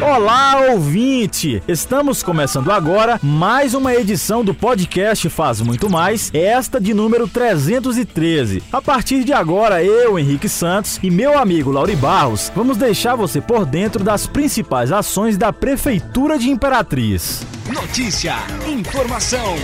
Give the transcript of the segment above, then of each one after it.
Olá, ouvinte! Estamos começando agora mais uma edição do podcast Faz Muito Mais, esta de número 313. A partir de agora, eu, Henrique Santos e meu amigo Lauri Barros vamos deixar você por dentro das principais ações da Prefeitura de Imperatriz. Notícia, informação,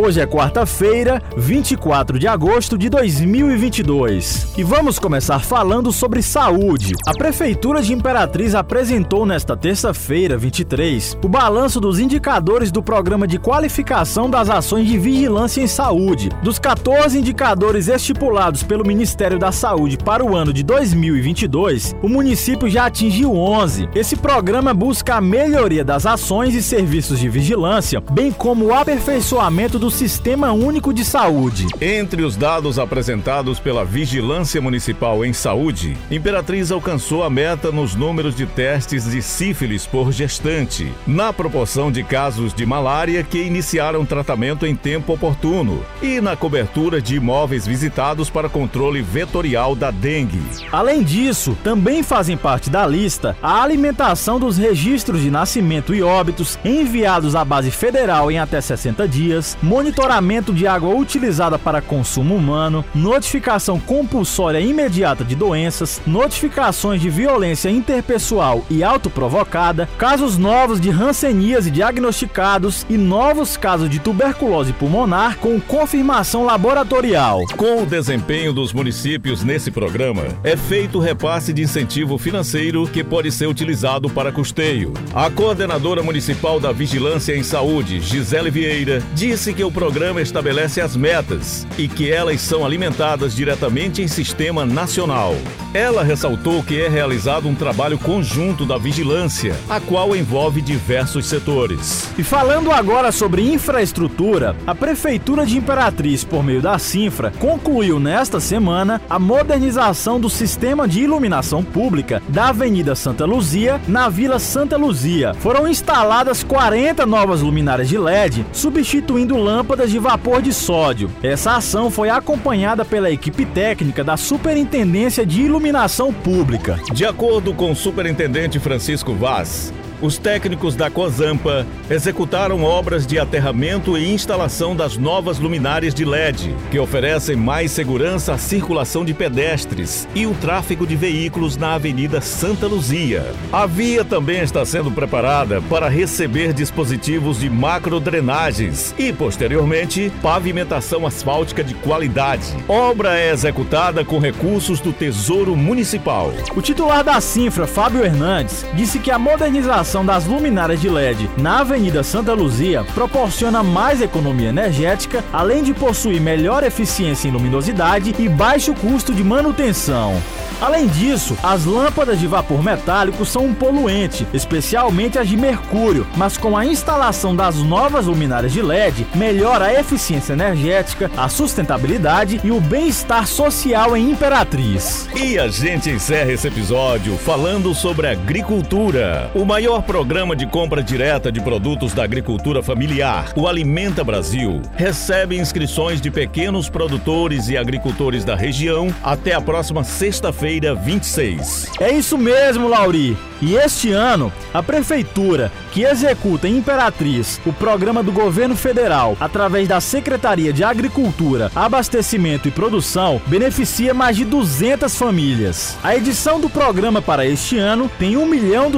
Hoje é quarta-feira, 24 de agosto de 2022. E vamos começar falando sobre saúde. A Prefeitura de Imperatriz apresentou nesta terça-feira, 23, o balanço dos indicadores do Programa de Qualificação das Ações de Vigilância em Saúde. Dos 14 indicadores estipulados pelo Ministério da Saúde para o ano de 2022, o município já atingiu 11. Esse programa busca a melhoria das ações e serviços de vigilância, bem como o aperfeiçoamento do do Sistema Único de Saúde. Entre os dados apresentados pela Vigilância Municipal em Saúde, Imperatriz alcançou a meta nos números de testes de sífilis por gestante, na proporção de casos de malária que iniciaram tratamento em tempo oportuno e na cobertura de imóveis visitados para controle vetorial da dengue. Além disso, também fazem parte da lista a alimentação dos registros de nascimento e óbitos enviados à base federal em até 60 dias, monitoramento de água utilizada para consumo humano, notificação compulsória imediata de doenças, notificações de violência interpessoal e autoprovocada, casos novos de hanseníase diagnosticados e novos casos de tuberculose pulmonar com confirmação laboratorial. Com o desempenho dos municípios nesse programa, é feito repasse de incentivo financeiro que pode ser utilizado para custeio. A coordenadora municipal da Vigilância em Saúde, Gisele Vieira, disse que o programa estabelece as metas e que elas são alimentadas diretamente em sistema nacional. Ela ressaltou que é realizado um trabalho conjunto da vigilância, a qual envolve diversos setores. E falando agora sobre infraestrutura, a Prefeitura de Imperatriz, por meio da Sinfra, concluiu nesta semana a modernização do sistema de iluminação pública da Avenida Santa Luzia, na Vila Santa Luzia. Foram instaladas 40 novas luminárias de LED, substituindo lâmpadas de vapor de sódio. Essa ação foi acompanhada pela equipe técnica da Superintendência de Iluminação Pública. De acordo com o superintendente Francisco Vaz, os técnicos da COSAMPA executaram obras de aterramento e instalação das novas luminárias de LED, que oferecem mais segurança à circulação de pedestres e o tráfego de veículos na Avenida Santa Luzia. A via também está sendo preparada para receber dispositivos de macrodrenagens e, posteriormente, pavimentação asfáltica de qualidade. Obra é executada com recursos do Tesouro Municipal. O titular da Sinfra, Fábio Hernandes, disse que a modernização instalação das luminárias de LED na Avenida Santa Luzia proporciona mais economia energética, além de possuir melhor eficiência em luminosidade e baixo custo de manutenção. Além disso, as lâmpadas de vapor metálico são um poluente, especialmente as de mercúrio, mas com a instalação das novas luminárias de LED, melhora a eficiência energética, a sustentabilidade e o bem-estar social em Imperatriz. E a gente encerra esse episódio falando sobre agricultura. O maior programa de compra direta de produtos da agricultura familiar, o Alimenta Brasil, recebe inscrições de pequenos produtores e agricultores da região até a próxima sexta-feira feira 26. É isso mesmo, Lauri. E este ano, a prefeitura, que executa em Imperatriz o programa do governo federal através da Secretaria de Agricultura, Abastecimento e Produção, beneficia mais de 200 famílias. A edição do programa para este ano tem 1 milhão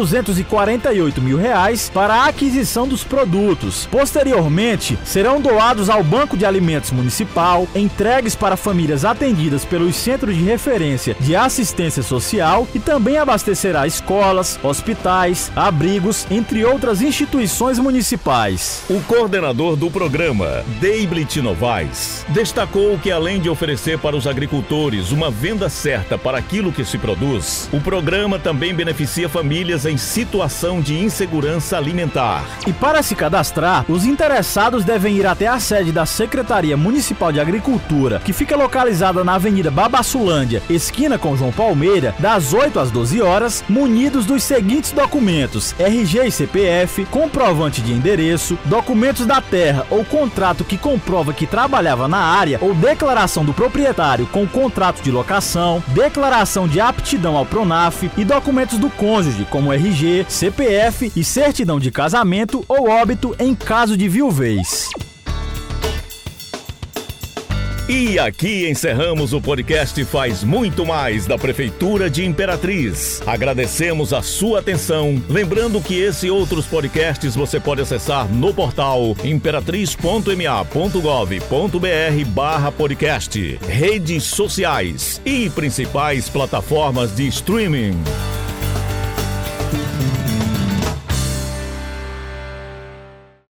248 mil reais para a aquisição dos produtos. Posteriormente, serão doados ao Banco de Alimentos Municipal, entregues para famílias atendidas pelos Centros de Referência de Assistência Social e também abastecerá escolas, hospitais, abrigos, entre outras instituições municipais. O coordenador do programa, Deiblit Novaes, destacou que além de oferecer para os agricultores uma venda certa para aquilo que se produz, o programa também beneficia famílias em situação de insegurança alimentar. E para se cadastrar, os interessados devem ir até a sede da Secretaria Municipal de Agricultura, que fica localizada na Avenida Babassulândia, esquina com João Palmeira, das 8 às 12 horas, munidos dos os seguintes documentos: RG e CPF, comprovante de endereço, documentos da terra ou contrato que comprova que trabalhava na área ou declaração do proprietário com contrato de locação, declaração de aptidão ao Pronaf e documentos do cônjuge, como RG, CPF e certidão de casamento ou óbito em caso de viuvez. E aqui encerramos o podcast Faz Muito Mais da Prefeitura de Imperatriz. Agradecemos a sua atenção. Lembrando que esse e outros podcasts você pode acessar no portal imperatriz.ma.gov.br barra podcast, redes sociais e principais plataformas de streaming.